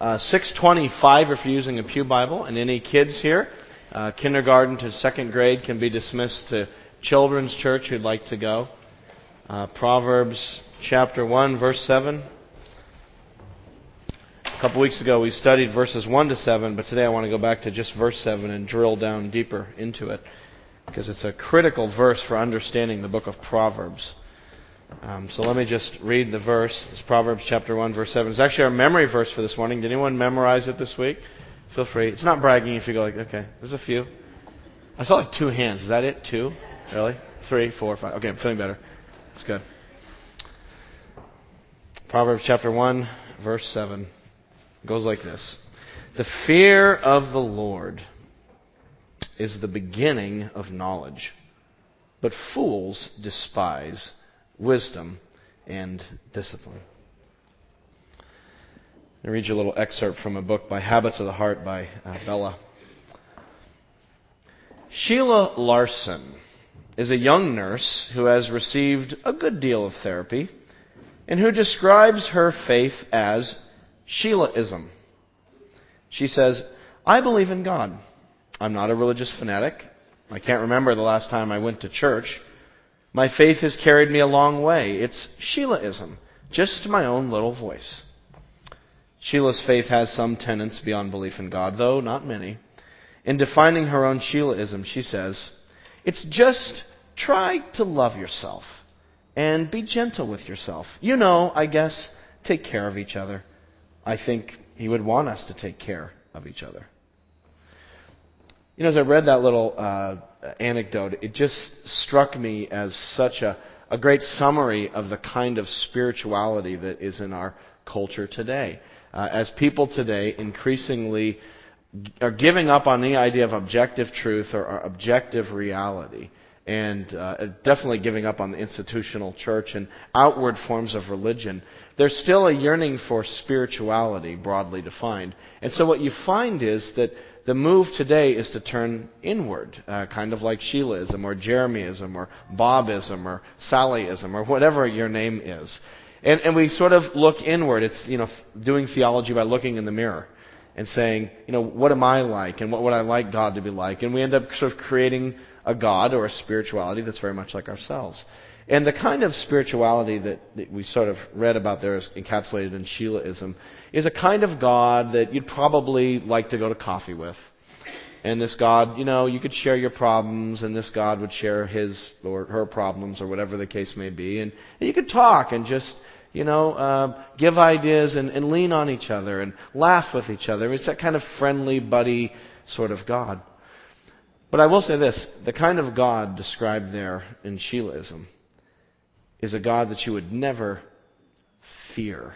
uh, 625 if you're using a Pew Bible, and any kids here, uh, kindergarten to second grade can be dismissed to children's church who'd like to go. Uh, Proverbs chapter 1, verse 7. A couple weeks ago we studied verses 1 to 7, but today I want to go back to just verse 7 and drill down deeper into it because it's a critical verse for understanding the book of Proverbs. Um, so let me just read the verse. It's Proverbs chapter 1, verse 7. It's actually our memory verse for this morning. Did anyone memorize it this week? Feel free. It's not bragging if you go like, okay, there's a few. I saw like two hands. Is that it? Two? Really? Three, four, five. Okay, I'm feeling better. It's good. Proverbs chapter 1, verse 7 goes like this The fear of the Lord is the beginning of knowledge, but fools despise wisdom and discipline. I read you a little excerpt from a book by Habits of the Heart by uh, Bellah. Sheila Larson is a young nurse who has received a good deal of therapy and who describes her faith as Sheilaism. She says, I believe in God. I'm not a religious fanatic. I can't remember the last time I went to church. My faith has carried me a long way. It's Sheilaism, just my own little voice. Sheila's faith has some tenets beyond belief in God, though not many. In defining her own Sheilaism, she says, It's just try to love yourself and be gentle with yourself. You know, I guess, take care of each other. I think he would want us to take care of each other. You know, as I read that little uh, anecdote, it just struck me as such a, a great summary of the kind of spirituality that is in our culture today. Uh, as people today increasingly are giving up on the idea of objective truth or, or objective reality and uh, definitely giving up on the institutional church and outward forms of religion, there's still a yearning for spirituality, broadly defined. And so what you find is that the move today is to turn inward, uh, kind of like Sheilaism or Jeremyism or Bobism or Sallyism or whatever your name is. And, and we sort of look inward. It's, you know, doing theology by looking in the mirror and saying, you know, what am I like and what would I like God to be like? And we end up sort of creating a God or a spirituality that's very much like ourselves. And the kind of spirituality that, that we sort of read about there is encapsulated in Sheilaism is a kind of God that you'd probably like to go to coffee with. And this God, you know, you could share your problems, and this God would share his or her problems, or whatever the case may be. And, and you could talk and just, you know, uh, give ideas and, and lean on each other and laugh with each other. It's that kind of friendly, buddy sort of God. But I will say this the kind of God described there in Sheilaism is a God that you would never fear.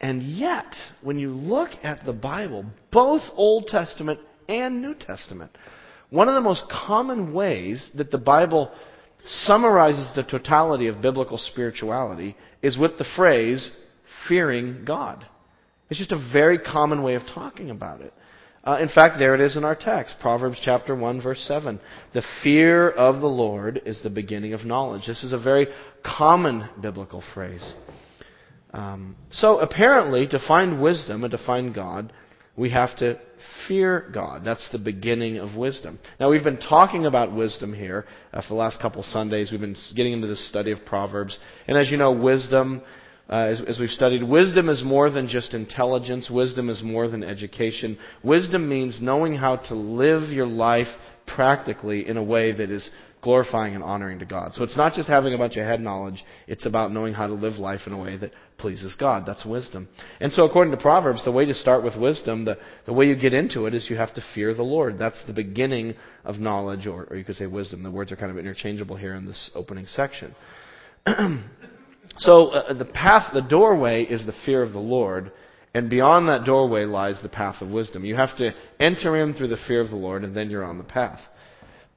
And yet, when you look at the Bible, both Old Testament and New Testament, one of the most common ways that the Bible summarizes the totality of biblical spirituality is with the phrase, fearing God. It's just a very common way of talking about it. Uh, in fact, there it is in our text, Proverbs chapter 1 verse 7. The fear of the Lord is the beginning of knowledge. This is a very common biblical phrase. Um, so apparently, to find wisdom and to find God, we have to fear God. That's the beginning of wisdom. Now, we've been talking about wisdom here uh, for the last couple Sundays. We've been getting into the study of Proverbs. And as you know, wisdom uh, as, as we've studied, wisdom is more than just intelligence. Wisdom is more than education. Wisdom means knowing how to live your life practically in a way that is glorifying and honoring to God. So it's not just having a bunch of head knowledge, it's about knowing how to live life in a way that pleases God. That's wisdom. And so according to Proverbs, the way to start with wisdom, the, the way you get into it is you have to fear the Lord. That's the beginning of knowledge, or, or you could say wisdom. The words are kind of interchangeable here in this opening section. So uh, the path, the doorway is the fear of the Lord, and beyond that doorway lies the path of wisdom. You have to enter in through the fear of the Lord, and then you're on the path.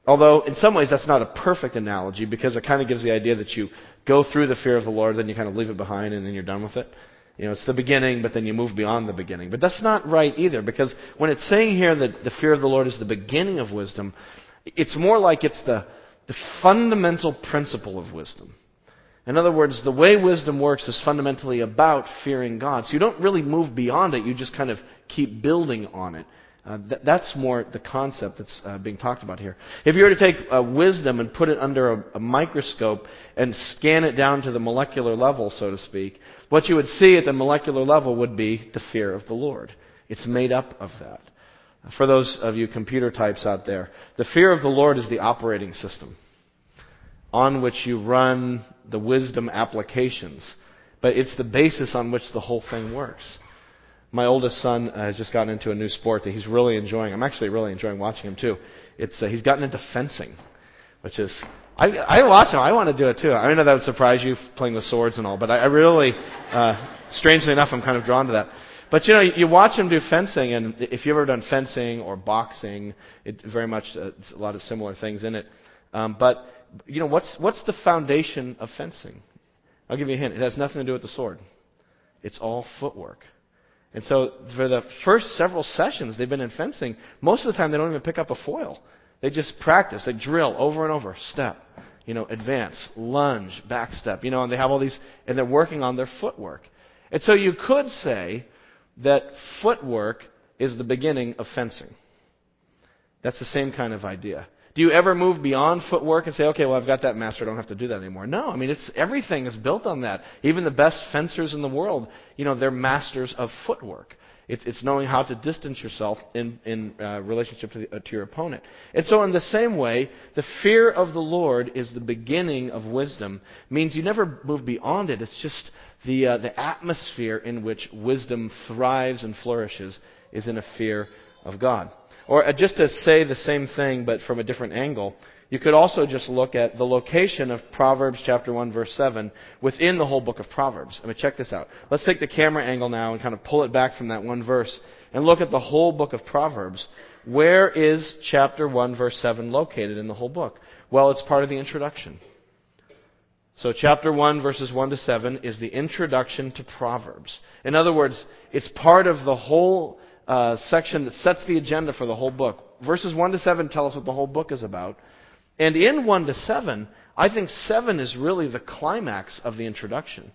Although, in some ways, that's not a perfect analogy because it kind of gives the idea that you go through the fear of the Lord, then you kind of leave it behind, and then you're done with it. You know, it's the beginning, but then you move beyond the beginning. But that's not right either, because when it's saying here that the fear of the Lord is the beginning of wisdom, it's more like it's the, the fundamental principle of wisdom. In other words, the way wisdom works is fundamentally about fearing God. So you don't really move beyond it, you just kind of keep building on it. Uh, th- that's more the concept that's uh, being talked about here. If you were to take uh, wisdom and put it under a, a, microscope and scan it down to the molecular level, so to speak, what you would see at the molecular level would be the fear of the Lord. It's made up of that. For those of you computer types out there, the fear of the Lord is the operating system on which you run the wisdom applications. But it's the basis on which the whole thing works. My oldest son uh, has just gotten into a new sport that he's really enjoying. I'm actually really enjoying watching him too. It's uh, he's gotten into fencing, which is I I watch him. I want to do it too. I know that would surprise you playing with swords and all, but I, I really, uh, strangely enough, I'm kind of drawn to that. But you know, you watch him do fencing, and if you've ever done fencing or boxing, it very much uh, it's a lot of similar things in it. Um, but you know, what's what's the foundation of fencing? I'll give you a hint. It has nothing to do with the sword. It's all footwork. And so for the first several sessions they've been in fencing, most of the time they don't even pick up a foil. They just practice. They drill over and over. Step, you know, advance, lunge, back step, you know, and they have all these, and they're working on their footwork. And so you could say that footwork is the beginning of fencing. That's the same kind of idea. Do you ever move beyond footwork and say, okay, well, I've got that master, I don't have to do that anymore? No, I mean, it's, everything is built on that. Even the best fencers in the world, you know, they're masters of footwork. It's, it's knowing how to distance yourself in, in uh, relationship to, the, uh, to your opponent. And so, in the same way, the fear of the Lord is the beginning of wisdom. Means you never move beyond it. It's just the, uh, the atmosphere in which wisdom thrives and flourishes is in a fear of God. Or uh, just to say the same thing but from a different angle, you could also just look at the location of Proverbs chapter 1 verse 7 within the whole book of Proverbs. I mean, check this out. Let's take the camera angle now and kind of pull it back from that one verse and look at the whole book of Proverbs. Where is chapter 1 verse 7 located in the whole book? Well, it's part of the introduction. So chapter 1 verses 1 to 7 is the introduction to Proverbs. In other words, it's part of the whole uh, section that sets the agenda for the whole book. Verses 1 to 7 tell us what the whole book is about. And in 1 to 7, I think 7 is really the climax of the introduction.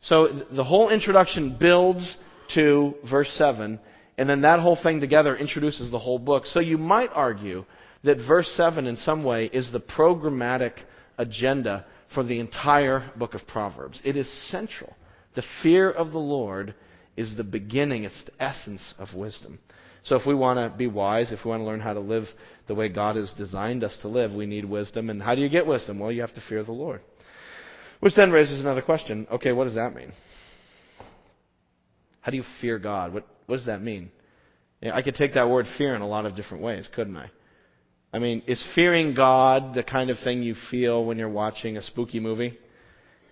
So the whole introduction builds to verse 7, and then that whole thing together introduces the whole book. So you might argue that verse 7 in some way is the programmatic agenda for the entire book of Proverbs. It is central. The fear of the Lord is the beginning, it's the essence of wisdom. So if we want to be wise, if we want to learn how to live the way God has designed us to live, we need wisdom. And how do you get wisdom? Well, you have to fear the Lord. Which then raises another question. Okay, what does that mean? How do you fear God? What, what does that mean? You know, I could take that word fear in a lot of different ways, couldn't I? I mean, is fearing God the kind of thing you feel when you're watching a spooky movie?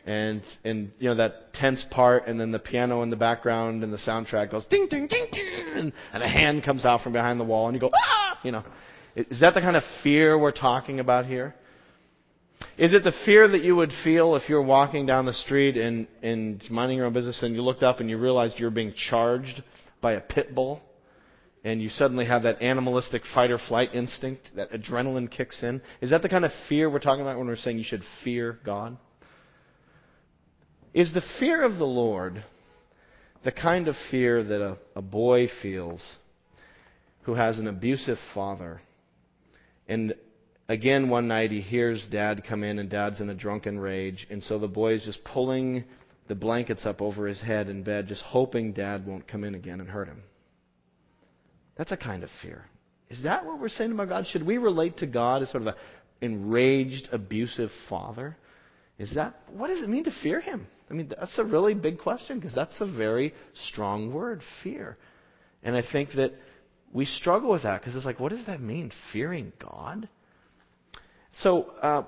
And and you know that tense part, and then the piano in the background, and the soundtrack goes ding ding ding ding, and a hand comes out from behind the wall, and you go ah, you know, is that the kind of fear we're talking about here? Is it the fear that you would feel if you're walking down the street and and minding your own business, and you looked up and you realized you're being charged by a pit bull? and you suddenly have that animalistic fight or flight instinct, that adrenaline kicks in. Is that the kind of fear we're talking about when we're saying you should fear God? Is the fear of the Lord the kind of fear that a, a boy feels who has an abusive father? And again, one night he hears dad come in, and dad's in a drunken rage. And so the boy is just pulling the blankets up over his head in bed, just hoping dad won't come in again and hurt him. That's a kind of fear. Is that what we're saying about God? Should we relate to God as sort of an enraged, abusive father? Is that what does it mean to fear him? I mean, that's a really big question because that's a very strong word, fear. And I think that we struggle with that because it's like, what does that mean, fearing God? So, uh,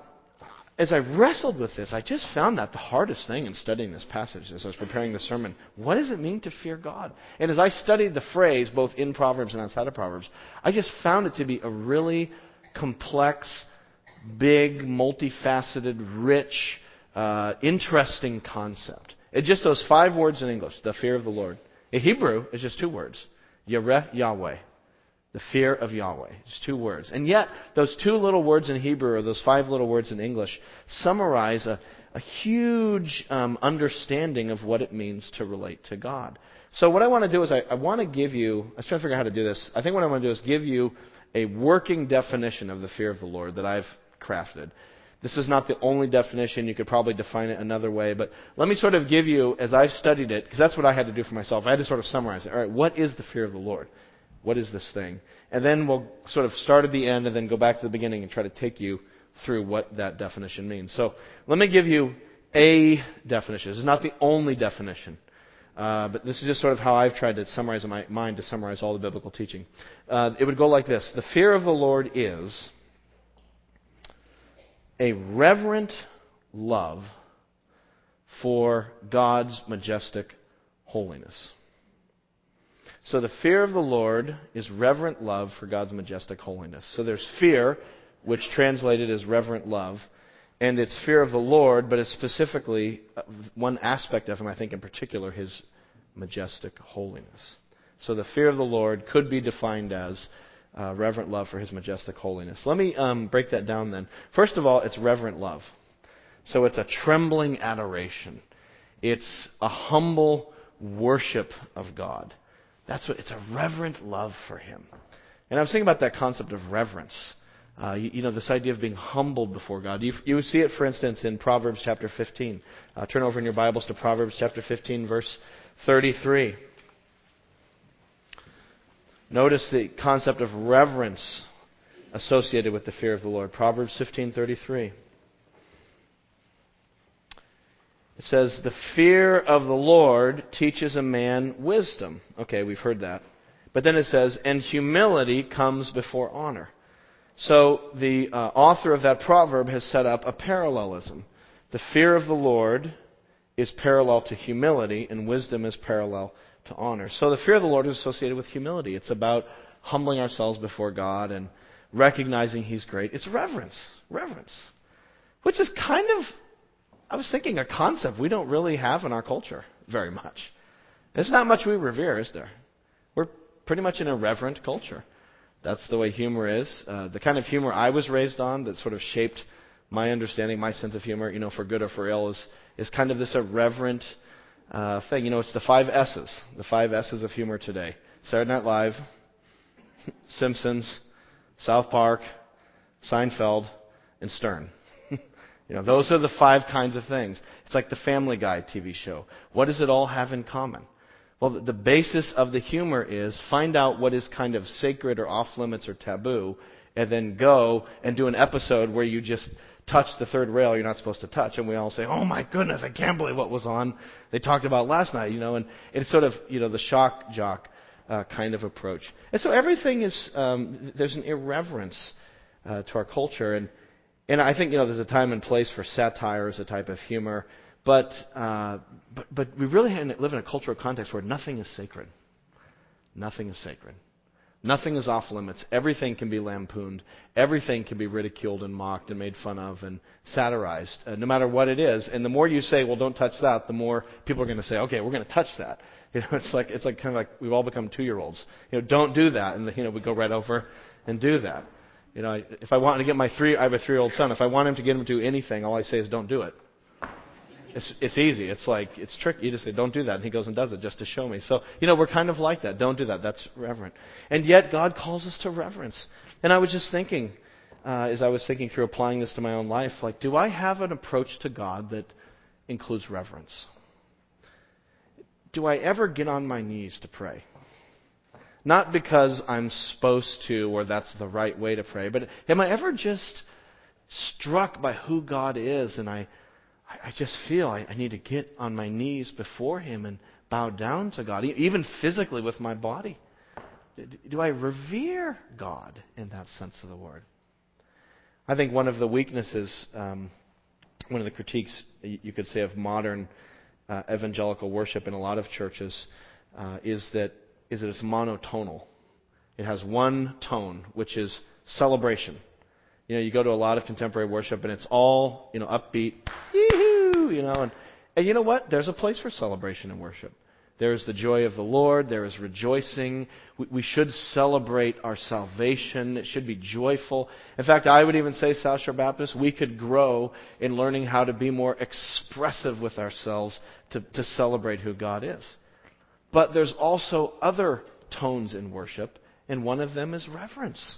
as I wrestled with this, I just found that the hardest thing in studying this passage as I was preparing the sermon. What does it mean to fear God? And as I studied the phrase, both in Proverbs and outside of Proverbs, I just found it to be a really complex, big, multifaceted, rich, uh, interesting concept. It's just those five words in English, the fear of the Lord. In Hebrew, it's just two words. Yireh Yahweh. The fear of Yahweh. It's two words. And yet, those two little words in Hebrew, or those five little words in English, summarize a, a huge um, understanding of what it means to relate to God. So what I want to do is I, I want to give you. I was trying to figure out how to do this. I think what I want to do is give you a working definition of the fear of the Lord that I've crafted. This is not the only definition. You could probably define it another way, but let me sort of give you, as I've studied it, because that's what I had to do for myself. I had to sort of summarize it. All right, what is the fear of the Lord? What is this thing? And then we'll sort of start at the end and then go back to the beginning and try to take you through what that definition means. So let me give you a definition. This is not the only definition. Uh, but this is just sort of how I've tried to summarize in my mind to summarize all the biblical teaching. Uh, it would go like this The fear of the Lord is a reverent love for God's majestic holiness. So the fear of the Lord is reverent love for God's majestic holiness. So there's fear, which translated as reverent love, and it's fear of the Lord, but it's specifically uh, one aspect of him, I think in particular, his majestic holiness. So the fear of the Lord could be defined as uh, reverent love for his majestic holiness. Let me um, break that down then. First of all, it's reverent love. So it's a trembling adoration. It's a humble worship of God. That's what it's a reverent love for him. And I was thinking about that concept of reverence. Uh, you, you, know, this idea of being humbled before God. You, you see it, for instance, in Proverbs chapter 15. Uh, turn over in your Bibles to Proverbs chapter 15, verse 33. Notice the concept of reverence associated with the fear of the Lord. Proverbs 15:33. It says, "The fear of the Lord teaches a man wisdom." Okay, we've heard that. But then it says, "And humility comes before honor." So the uh, author of that proverb has set up a parallelism. The fear of the Lord is parallel to humility, and wisdom is parallel to honor. So the fear of the Lord is associated with humility. It's about humbling ourselves before God and recognizing He's great. It's reverence. Reverence. Which is kind of, I was thinking, a concept we don't really have in our culture very much. There's not much we revere, is there? We're pretty much an irreverent culture. That's the way humor is. Uh, the kind of humor I was raised on that sort of shaped my understanding, my sense of humor, you know, for good or for ill, is, is kind of this irreverent uh, thing. You know, it's the five S's, the five S's of humor today. Saturday Night Live, Simpsons, South Park, Seinfeld, and Stern. you know, those are the five kinds of things. It's like the Family Guy TV show. What does it all have in common? Well, the basis of the humor is find out what is kind of sacred or off limits or taboo, and then go and do an episode where you just touch the third rail you're not supposed to touch. And we all say, oh my goodness, I can't believe what was on they talked about last night, you know, and it's sort of, you know, the shock jock uh, kind of approach. And so everything is, um, there's an irreverence uh, to our culture. And, and I think, you know, there's a time and place for satire as a type of humor. But, uh, but, but we really live in a cultural context where nothing is sacred. Nothing is sacred. Nothing is off limits. Everything can be lampooned. Everything can be ridiculed and mocked and made fun of and satirized, uh, no matter what it is. And the more you say, "Well, don't touch that," the more people are going to say, "Okay, we're going to touch that." You know, it's like it's like kind of like we've all become two-year-olds. You know, don't do that, and you know we go right over and do that. You know, if I want to get my three, I have a three-year-old son. If I want him to get him to do anything, all I say is, "Don't do it." It's, it's easy. It's like, it's tricky. You just say, don't do that. And he goes and does it just to show me. So, you know, we're kind of like that. Don't do that. That's reverent. And yet, God calls us to reverence. And I was just thinking, uh, as I was thinking through applying this to my own life, like, do I have an approach to God that includes reverence? Do I ever get on my knees to pray? Not because I'm supposed to or that's the right way to pray, but am I ever just struck by who God is and I I, just feel I, I need to get on my knees before Him and bow down to God, even physically with my body. Do I revere God in that sense of the word? I think one of the weaknesses, um, one of the critiques you could say of modern uh, evangelical worship in a lot of churches uh, is that is that it's monotonal. It has one tone, which is celebration. You know, you go to a lot of contemporary worship and it's all, you know, upbeat, you know, and, and you know what? There's a place for celebration and worship. There is the joy of the Lord. There is rejoicing. We, we, should celebrate our salvation. It should be joyful. In fact, I would even say, South Shore Baptist, we could grow in learning how to be more expressive with ourselves to, to celebrate who God is. But there's also other tones in worship, and one of them is reverence.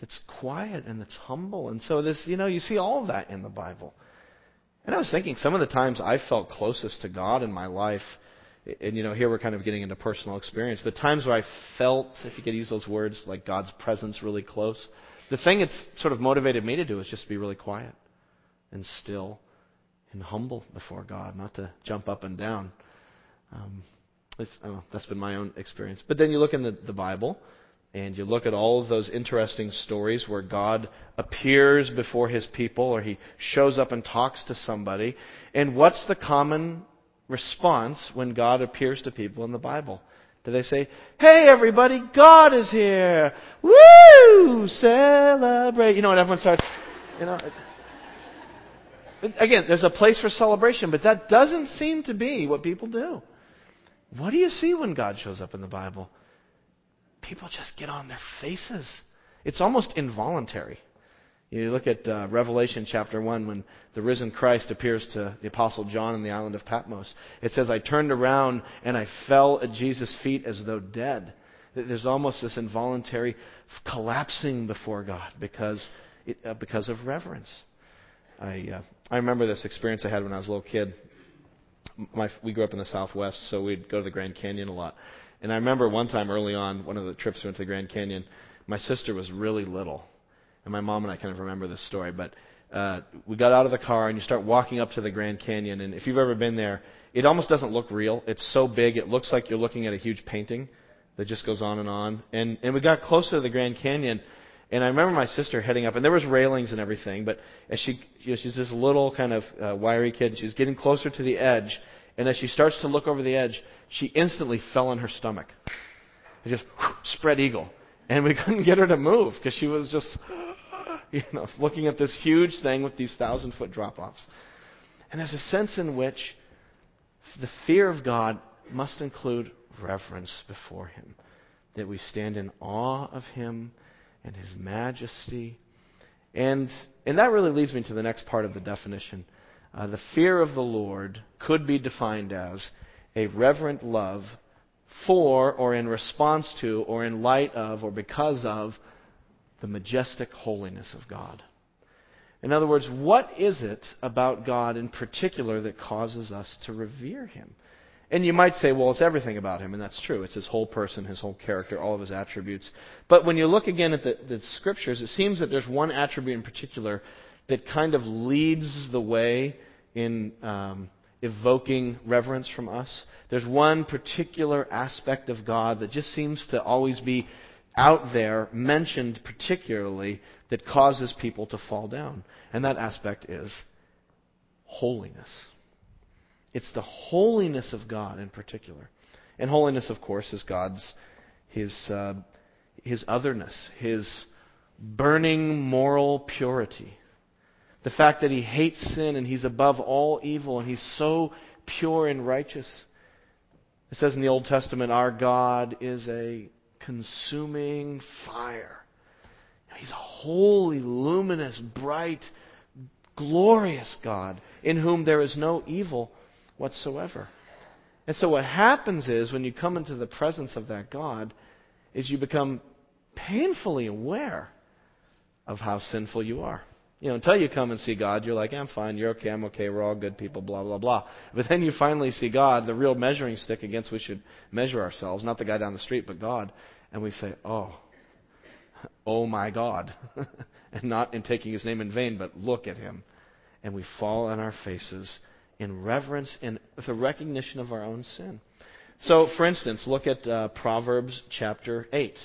It's quiet and it's humble. And so this, you know, you see all of that in the Bible. And I was thinking some of the times I felt closest to God in my life and you know, here we're kind of getting into personal experience, but times where I felt, if you could use those words, like God's presence really close, the thing it's sort of motivated me to do is just be really quiet and still and humble before God, not to jump up and down. Um, know, that's been my own experience. But then you look in the, the Bible, and you look at all of those interesting stories where God appears before his people or he shows up and talks to somebody. And what's the common response when God appears to people in the Bible? Do they say, Hey everybody, God is here! Woo! Celebrate! You know, when everyone starts, you know. Again, there's a place for celebration, but that doesn't seem to be what people do. What do you see when God shows up in the Bible? People just get on their faces. It's almost involuntary. You look at uh, Revelation chapter 1 when the risen Christ appears to the Apostle John on the island of Patmos. It says, I turned around and I fell at Jesus' feet as though dead. There's almost this involuntary collapsing before God because, it, uh, because of reverence. I, uh, I remember this experience I had when I was a little kid. My, we grew up in the Southwest, so we'd go to the Grand Canyon a lot. And I remember one time early on, one of the trips we went to the Grand Canyon, my sister was really little and my mom and I kind of remember this story. But uh, we got out of the car and you start walking up to the Grand Canyon, and if you've ever been there, it almost doesn't look real. It's so big, it looks like you're looking at a huge painting that just goes on and on. And and we got closer to the Grand Canyon, and I remember my sister heading up, and there was railings and everything. But as she, you know, she's this little kind of uh, wiry kid, and she's getting closer to the edge. And as she starts to look over the edge, she instantly fell on her stomach. Just whoosh, spread eagle, and we couldn't get her to move because she was just you know, looking at this huge thing with these thousand foot drop offs. And there's a sense in which the fear of God must include reverence before Him, that we stand in awe of Him and His majesty. And, and that really leads me to the next part of the definition. Uh, the fear of the Lord could be defined as a reverent love for, or in response to, or in light of, or because of the majestic holiness of God. In other words, what is it about God in particular that causes us to revere Him? And you might say, well, it's everything about Him, and that's true. It's His whole person, His whole character, all of His attributes. But when you look again at the, the Scriptures, it seems that there's one attribute in particular that kind of leads the way in um, evoking reverence from us. There's one particular aspect of God that just seems to always be out there mentioned particularly that causes people to fall down. And that aspect is holiness. It's the holiness of God in particular. And holiness, of course, is God's, his, uh, his otherness, his burning moral purity. The fact that he hates sin and he's above all evil and he's so pure and righteous. It says in the Old Testament, our God is a consuming fire. He's a holy, luminous, bright, glorious God in whom there is no evil whatsoever. And so what happens is when you come into the presence of that God is you become painfully aware of how sinful you are. You know, until you come and see God, you're like, I'm fine, you're okay, I'm okay, we're all good people, blah, blah, blah. But then you finally see God, the real measuring stick against which we should measure ourselves, not the guy down the street, but God and we say, Oh, oh my God. and not in taking his name in vain, but look at him. And we fall on our faces in reverence and a recognition of our own sin. So, for instance, look at uh, Proverbs chapter 8.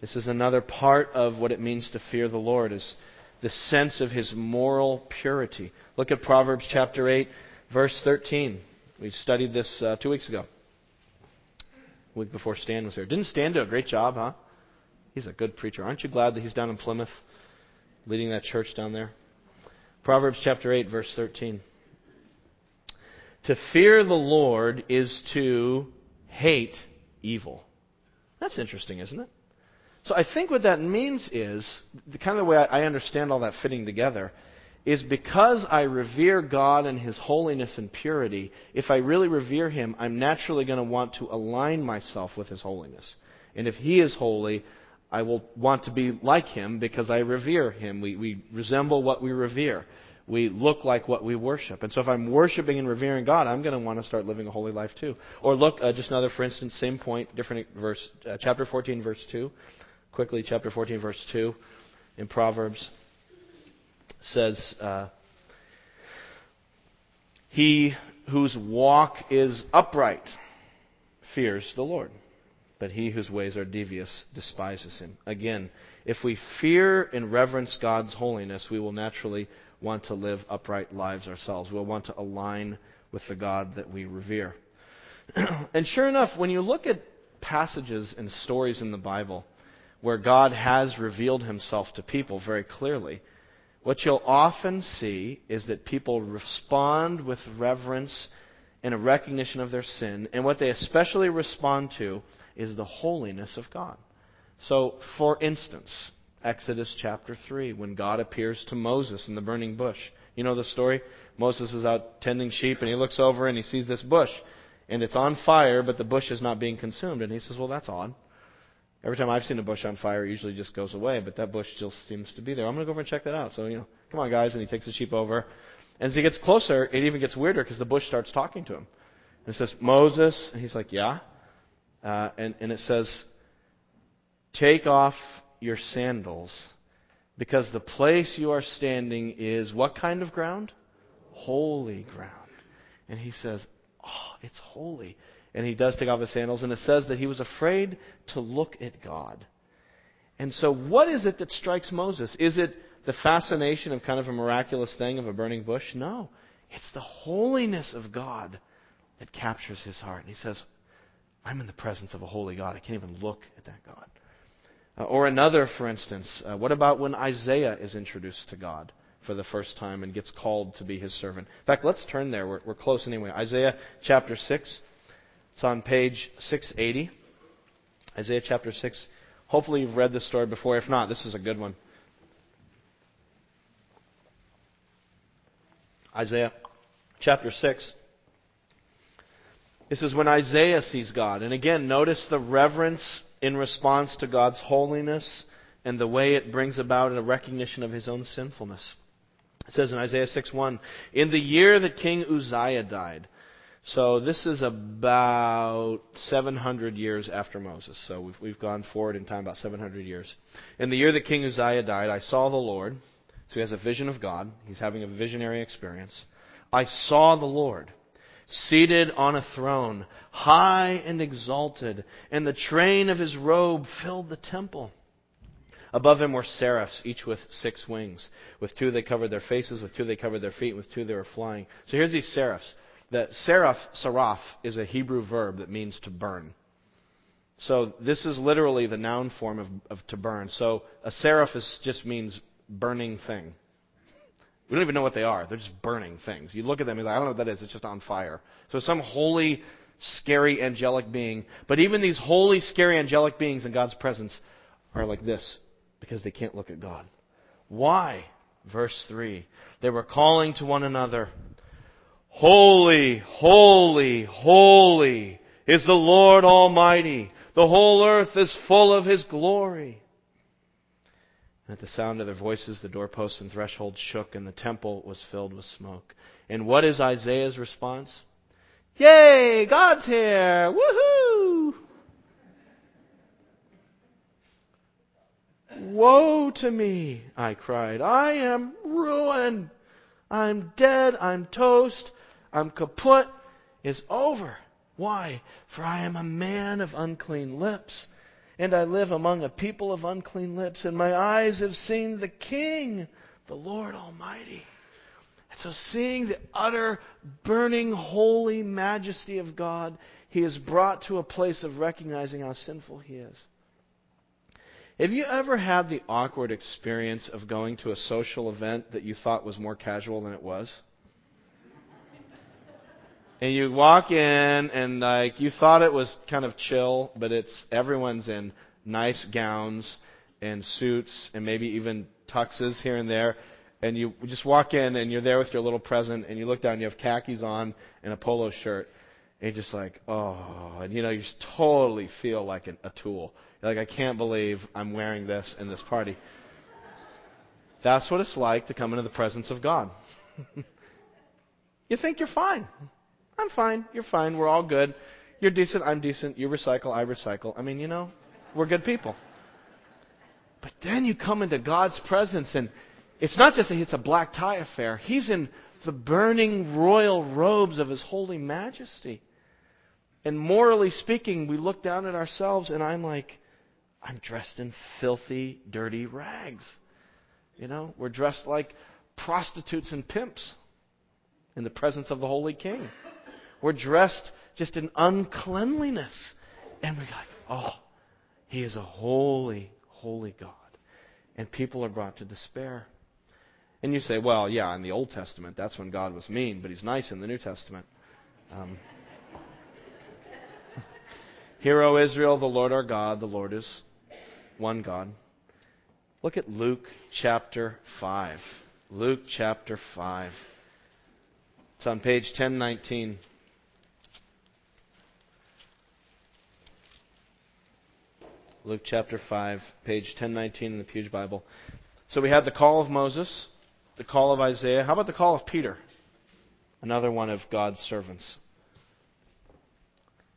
This is another part of what it means to fear the Lord, is the sense of his moral purity. Look at Proverbs chapter 8, verse 13. We studied this uh, two weeks ago week before Stan was here. Didn't Stan do a great job, huh? He's a good preacher. Aren't you glad that he's down in Plymouth leading that church down there? Proverbs chapter 8, verse 13. To fear the Lord is to hate evil. That's interesting, isn't it? So I think what that means is, the kind of the way I understand all that fitting together, is because I revere God and His holiness and purity, if I really revere Him, I'm naturally going to want to align myself with His holiness. And if He is holy, I will want to be like Him because I revere Him. We, we resemble what we revere. We look like what we worship. And so if I'm worshiping and revering God, I'm going to want to start living a holy life too. Or look, uh, just another, for instance, same point, different verse, uh, chapter 14, verse 2. Quickly, chapter 14, verse 2 in Proverbs says, uh, He whose walk is upright fears the Lord, but he whose ways are devious despises him. Again, if we fear and reverence God's holiness, we will naturally want to live upright lives ourselves. We'll want to align with the God that we revere. and sure enough, when you look at passages and stories in the Bible where God has revealed himself to people very clearly, what you'll often see is that people respond with reverence and a recognition of their sin, and what they especially respond to is the holiness of God. So, for instance, Exodus chapter 3, when God appears to Moses in the burning bush. You know the story? Moses is out tending sheep, and he looks over and he sees this bush, and it's on fire, but the bush is not being consumed. And he says, Well, that's odd. Every time I've seen a bush on fire, it usually just goes away, but that bush still seems to be there. I'm going to go over and check that out. So, you know, come on, guys. And he takes the sheep over. And as he gets closer, it even gets weirder because the bush starts talking to him. And it says, Moses. And he's like, Yeah. Uh, and, and it says, Take off your sandals because the place you are standing is what kind of ground? Holy ground. And he says, Oh, it's holy and he does take off his sandals, and it says that he was afraid to look at God. And so, what is it that strikes Moses? Is it the fascination of kind of a miraculous thing of a burning bush? No. It's the holiness of God that captures his heart. And he says, I'm in the presence of a holy God. I can't even look at that God. Uh, or another, for instance, uh, what about when Isaiah is introduced to God for the first time and gets called to be his servant? In fact, let's turn there. We're, we're close anyway. Isaiah chapter 6. It's on page 680, Isaiah chapter 6. Hopefully you've read this story before. If not, this is a good one. Isaiah chapter 6. This is when Isaiah sees God. And again, notice the reverence in response to God's holiness and the way it brings about a recognition of his own sinfulness. It says in Isaiah 6:1, "In the year that King Uzziah died, so this is about 700 years after Moses. So we've, we've gone forward in time about 700 years. In the year that King Uzziah died, I saw the Lord. So he has a vision of God. He's having a visionary experience. I saw the Lord seated on a throne, high and exalted, and the train of his robe filled the temple. Above him were seraphs, each with six wings. With two they covered their faces, with two they covered their feet, and with two they were flying. So here's these seraphs. The seraph, saraf, is a Hebrew verb that means to burn. So this is literally the noun form of, of to burn. So a seraph is, just means burning thing. We don't even know what they are. They're just burning things. You look at them and you're like, I don't know what that is. It's just on fire. So some holy, scary, angelic being. But even these holy, scary, angelic beings in God's presence are like this because they can't look at God. Why? Verse 3. They were calling to one another. Holy, holy, holy is the Lord Almighty. The whole earth is full of His glory. At the sound of their voices, the doorposts and thresholds shook, and the temple was filled with smoke. And what is Isaiah's response? Yay, God's here! Woohoo! Woe to me, I cried. I am ruined. I'm dead. I'm toast. I'm kaput is over. Why? For I am a man of unclean lips, and I live among a people of unclean lips, and my eyes have seen the King, the Lord Almighty. And so, seeing the utter, burning, holy majesty of God, he is brought to a place of recognizing how sinful he is. Have you ever had the awkward experience of going to a social event that you thought was more casual than it was? And you walk in and like you thought it was kind of chill, but it's everyone's in nice gowns and suits and maybe even tuxes here and there. And you just walk in and you're there with your little present and you look down and you have khakis on and a polo shirt. And you're just like, oh, and you know, you just totally feel like an, a tool. You're like, I can't believe I'm wearing this in this party. That's what it's like to come into the presence of God. you think you're fine. I'm fine. You're fine. We're all good. You're decent. I'm decent. You recycle. I recycle. I mean, you know, we're good people. But then you come into God's presence, and it's not just that it's a black tie affair. He's in the burning royal robes of His holy majesty. And morally speaking, we look down at ourselves, and I'm like, I'm dressed in filthy, dirty rags. You know, we're dressed like prostitutes and pimps in the presence of the Holy King. We're dressed just in uncleanliness. And we're like, oh, he is a holy, holy God. And people are brought to despair. And you say, well, yeah, in the Old Testament, that's when God was mean, but he's nice in the New Testament. Um, Hear, O Israel, the Lord our God, the Lord is one God. Look at Luke chapter 5. Luke chapter 5. It's on page 1019. Luke chapter 5, page 1019 in the Pew Bible. So we had the call of Moses, the call of Isaiah. How about the call of Peter? Another one of God's servants.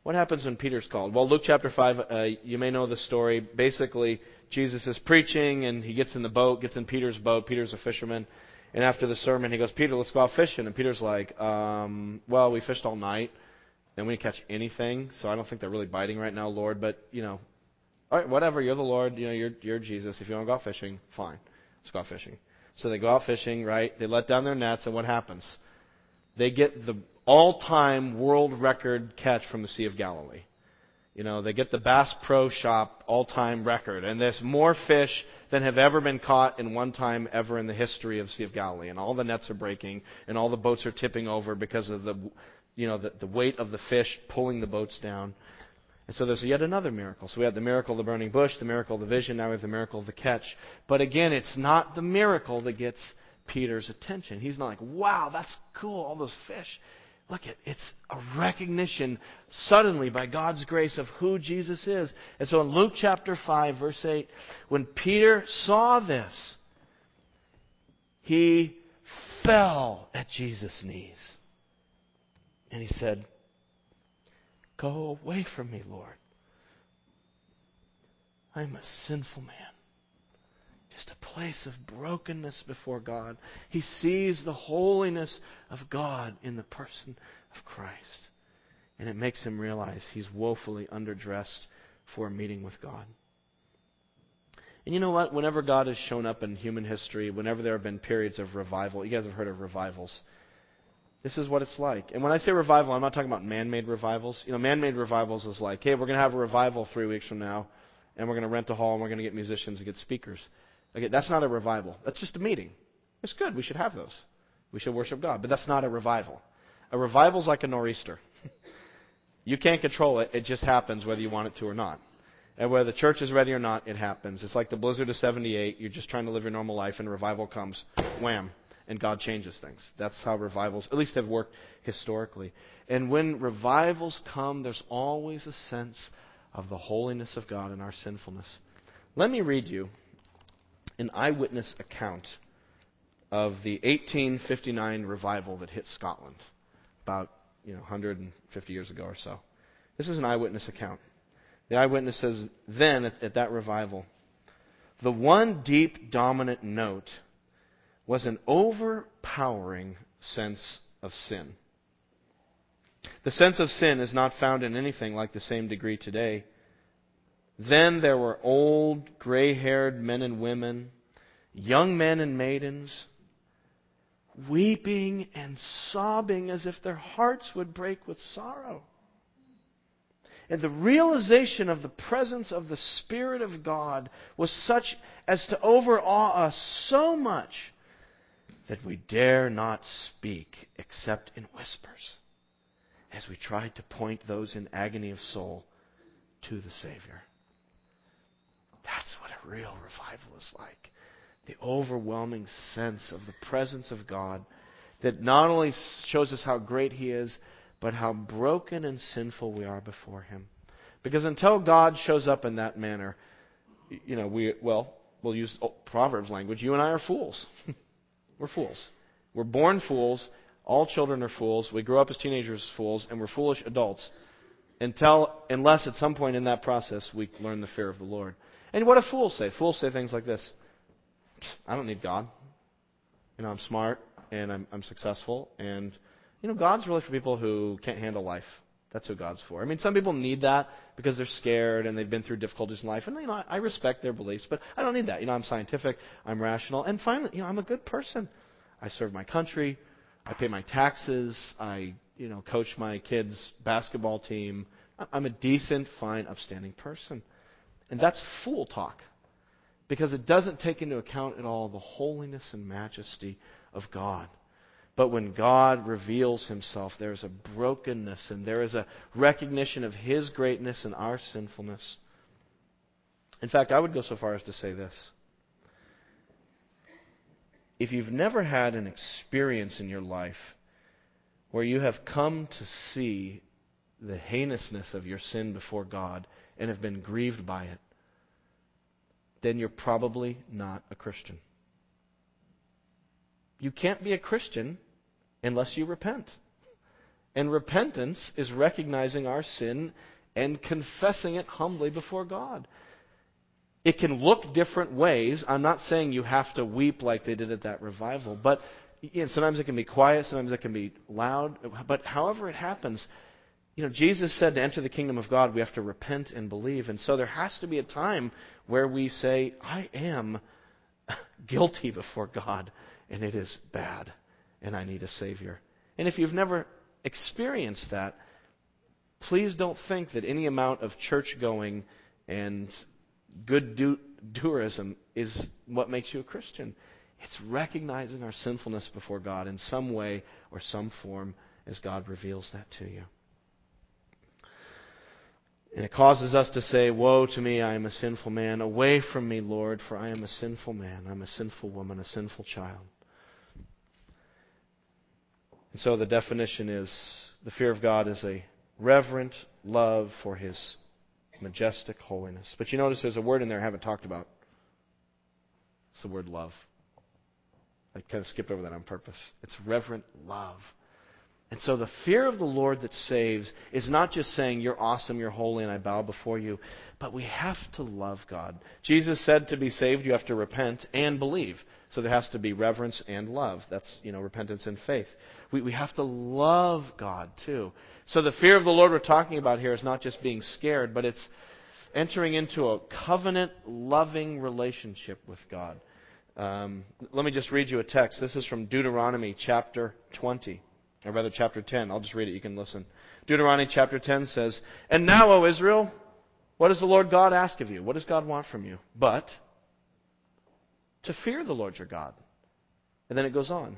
What happens when Peter's called? Well, Luke chapter 5, uh, you may know the story. Basically, Jesus is preaching and he gets in the boat, gets in Peter's boat. Peter's a fisherman. And after the sermon, he goes, Peter, let's go out fishing. And Peter's like, um, well, we fished all night and we didn't catch anything, so I don't think they're really biting right now, Lord. But, you know, all right, whatever. You're the Lord. You know, you're you're Jesus. If you want to go out fishing, fine. Let's go out fishing. So they go out fishing, right? They let down their nets, and what happens? They get the all-time world record catch from the Sea of Galilee. You know, they get the Bass Pro Shop all-time record, and there's more fish than have ever been caught in one time ever in the history of Sea of Galilee. And all the nets are breaking, and all the boats are tipping over because of the, you know, the, the weight of the fish pulling the boats down. And so there's yet another miracle. So we have the miracle of the burning bush, the miracle of the vision, now we have the miracle of the catch. But again, it's not the miracle that gets Peter's attention. He's not like, wow, that's cool, all those fish. Look at it's a recognition suddenly by God's grace of who Jesus is. And so in Luke chapter 5 verse 8, when Peter saw this, he fell at Jesus' knees. And he said, Go away from me, Lord. I am a sinful man. Just a place of brokenness before God. He sees the holiness of God in the person of Christ. And it makes him realize he's woefully underdressed for a meeting with God. And you know what? Whenever God has shown up in human history, whenever there have been periods of revival, you guys have heard of revivals. This is what it's like. And when I say revival, I'm not talking about man-made revivals. You know, man-made revivals is like, hey, we're going to have a revival three weeks from now, and we're going to rent a hall, and we're going to get musicians and get speakers. Okay, that's not a revival. That's just a meeting. It's good. We should have those. We should worship God. But that's not a revival. A revival is like a nor'easter. you can't control it. It just happens whether you want it to or not. And whether the church is ready or not, it happens. It's like the blizzard of 78. You're just trying to live your normal life, and revival comes. Wham and God changes things. That's how revivals, at least, have worked historically. And when revivals come, there's always a sense of the holiness of God and our sinfulness. Let me read you an eyewitness account of the 1859 revival that hit Scotland about you know 150 years ago or so. This is an eyewitness account. The eyewitness says, then at, at that revival, the one deep dominant note was an overpowering sense of sin. The sense of sin is not found in anything like the same degree today. Then there were old, gray haired men and women, young men and maidens, weeping and sobbing as if their hearts would break with sorrow. And the realization of the presence of the Spirit of God was such as to overawe us so much that we dare not speak except in whispers. as we try to point those in agony of soul to the Savior. That's what a real revival is like. The overwhelming sense of the presence of God that not only shows us how great He is, but how broken and sinful we are before Him. Because until God shows up in that manner, you know, we, well, we'll use Proverbs language. You and I are fools. we're fools. We're born fools. All children are fools. We grow up as teenagers fools, and we're foolish adults until, unless at some point in that process we learn the fear of the Lord. And what do fools say? Fools say things like this I don't need God. You know, I'm smart and I'm, I'm successful. And, you know, God's really for people who can't handle life. That's who God's for. I mean, some people need that because they're scared and they've been through difficulties in life. And, you know, I respect their beliefs, but I don't need that. You know, I'm scientific, I'm rational, and finally, you know, I'm a good person. I serve my country, I pay my taxes, I, you know, coach my kids' basketball team. I'm a decent, fine, upstanding person. And that's fool talk because it doesn't take into account at all the holiness and majesty of God. But when God reveals himself, there is a brokenness and there is a recognition of his greatness and our sinfulness. In fact, I would go so far as to say this. If you've never had an experience in your life where you have come to see the heinousness of your sin before God and have been grieved by it, then you're probably not a Christian. You can't be a Christian unless you repent. And repentance is recognizing our sin and confessing it humbly before God. It can look different ways. I'm not saying you have to weep like they did at that revival, but you know, sometimes it can be quiet, sometimes it can be loud. But however it happens, you know, Jesus said to enter the kingdom of God, we have to repent and believe. And so there has to be a time where we say, I am guilty before God and it is bad, and I need a Savior. And if you've never experienced that, please don't think that any amount of church going and good do- tourism is what makes you a Christian. It's recognizing our sinfulness before God in some way or some form as God reveals that to you. And it causes us to say, Woe to me, I am a sinful man. Away from me, Lord, for I am a sinful man. I'm a sinful woman, a sinful child. And so the definition is the fear of God is a reverent love for his majestic holiness. But you notice there's a word in there I haven't talked about. It's the word love. I kind of skipped over that on purpose. It's reverent love. And so the fear of the Lord that saves is not just saying, You're awesome, you're holy, and I bow before you, but we have to love God. Jesus said to be saved, you have to repent and believe. So there has to be reverence and love. That's, you know, repentance and faith. We, we have to love God, too. So the fear of the Lord we're talking about here is not just being scared, but it's entering into a covenant loving relationship with God. Um, let me just read you a text. This is from Deuteronomy chapter 20 or rather chapter 10. I'll just read it. You can listen. Deuteronomy chapter 10 says, And now, O Israel, what does the Lord God ask of you? What does God want from you? But to fear the Lord your God. And then it goes on.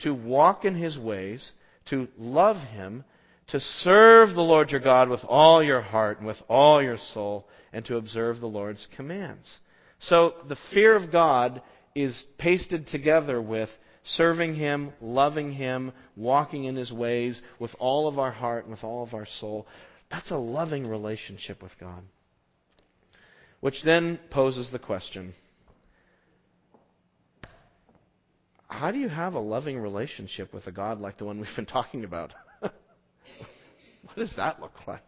To walk in his ways, to love him, to serve the Lord your God with all your heart and with all your soul, and to observe the Lord's commands. So the fear of God is pasted together with serving Him, loving Him, walking in His ways with all of our heart and with all of our soul. That's a loving relationship with God. Which then poses the question how do you have a loving relationship with a God like the one we've been talking about? what does that look like?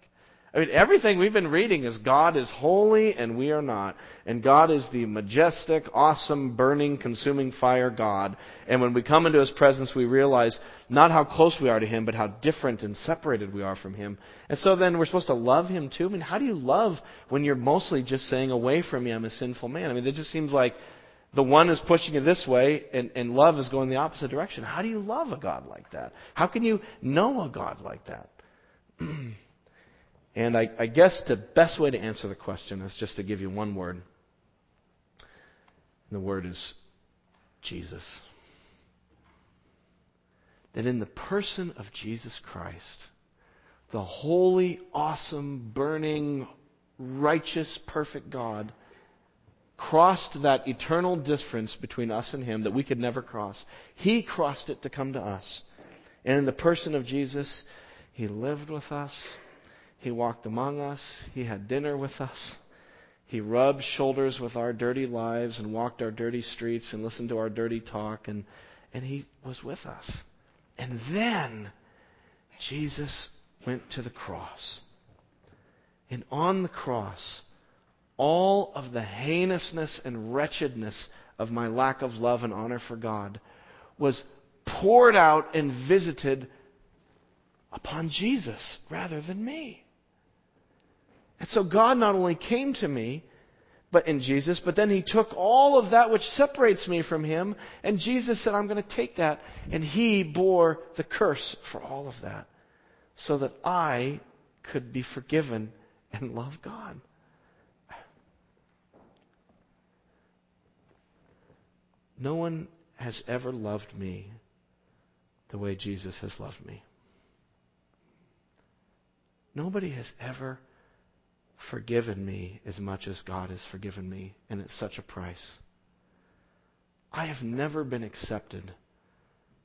I mean, everything we've been reading is God is holy and we are not. And God is the majestic, awesome, burning, consuming fire God. And when we come into His presence, we realize not how close we are to Him, but how different and separated we are from Him. And so then we're supposed to love Him too. I mean, how do you love when you're mostly just saying, away from me, I'm a sinful man? I mean, it just seems like the one is pushing you this way and, and love is going the opposite direction. How do you love a God like that? How can you know a God like that? And I, I guess the best way to answer the question is just to give you one word. And the word is Jesus. That in the person of Jesus Christ, the holy, awesome, burning, righteous, perfect God crossed that eternal difference between us and Him that we could never cross. He crossed it to come to us. And in the person of Jesus, He lived with us. He walked among us. He had dinner with us. He rubbed shoulders with our dirty lives and walked our dirty streets and listened to our dirty talk. And, and He was with us. And then Jesus went to the cross. And on the cross, all of the heinousness and wretchedness of my lack of love and honor for God was poured out and visited upon Jesus rather than me. And so God not only came to me, but in Jesus, but then he took all of that which separates me from him, and Jesus said, I'm going to take that, and he bore the curse for all of that, so that I could be forgiven and love God. No one has ever loved me the way Jesus has loved me. Nobody has ever forgiven me as much as God has forgiven me, and at such a price. I have never been accepted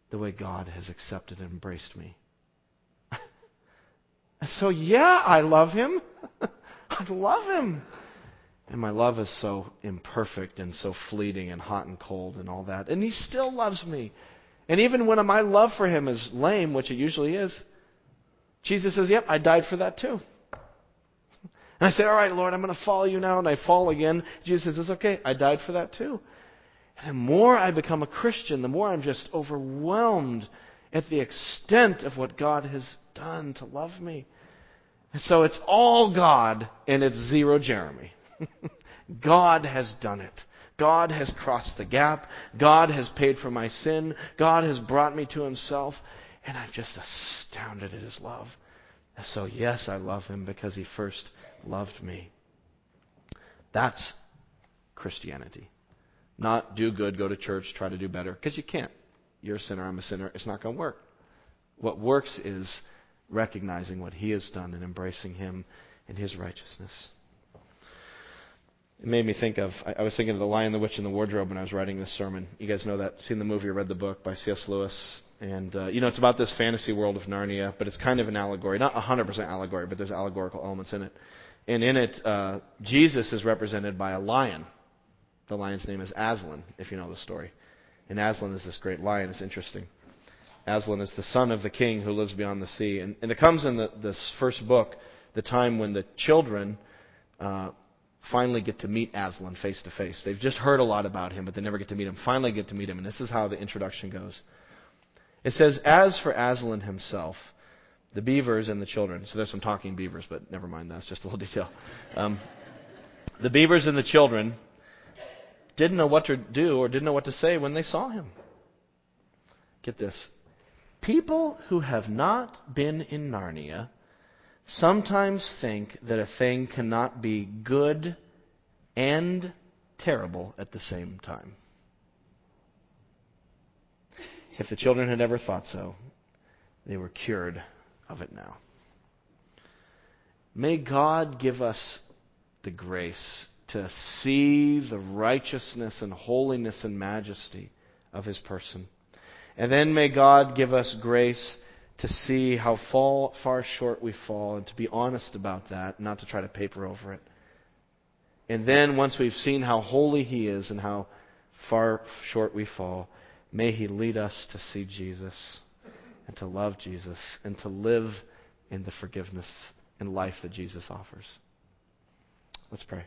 the way God has accepted and embraced me. so, yeah, I love Him. I love Him. And my love is so imperfect and so fleeting and hot and cold and all that. And He still loves me. And even when my love for Him is lame, which it usually is, Jesus says, Yep, I died for that too. And I say, All right, Lord, I'm going to follow you now. And I fall again. Jesus says, It's okay. I died for that too. And the more I become a Christian, the more I'm just overwhelmed at the extent of what God has done to love me. And so it's all God and it's zero Jeramie. God has done it. God has crossed the gap. God has paid for my sin. God has brought me to Himself. And I'm just astounded at His love. So, yes, I love Him because He first loved me. That's Christianity. Not do good, go to church, try to do better. Because you can't. You're a sinner, I'm a sinner. It's not going to work. What works is recognizing what He has done and embracing Him and His righteousness. It made me think of, I was thinking of The Lion, the Witch, and the Wardrobe when I was writing this sermon. You guys know that, seen the movie or read the book by C.S. Lewis. And, uh, you know, it's about this fantasy world of Narnia, but it's kind of an allegory. Not 100% allegory, but there's allegorical elements in it. And in it, uh, Jesus is represented by a lion. The lion's name is Aslan, if you know the story. And Aslan is this great lion. It's interesting. Aslan is the son of the king who lives beyond the sea. And, and it comes in the, this first book, the time when the children uh, finally get to meet Aslan face to face. They've just heard a lot about him, but they never get to meet him. Finally get to meet him, and this is how the introduction goes. It says, As for Aslan himself, the beavers and the children. So there's some talking beavers, but never mind, that's just a little detail. Um, the beavers and the children didn't know what to do or didn't know what to say when they saw him. Get this. People who have not been in Narnia sometimes think that a thing cannot be good and terrible at the same time. If the children had ever thought so, they were cured of it now. May God give us the grace to see the righteousness and holiness and majesty of His person. And then may God give us grace to see how fall, far short we fall and to be honest about that, not to try to paper over it. And then once we've seen how holy He is and how far short we fall, may He lead us to see Jesus and to love Jesus and to live in the forgiveness and life that Jesus offers. Let's pray.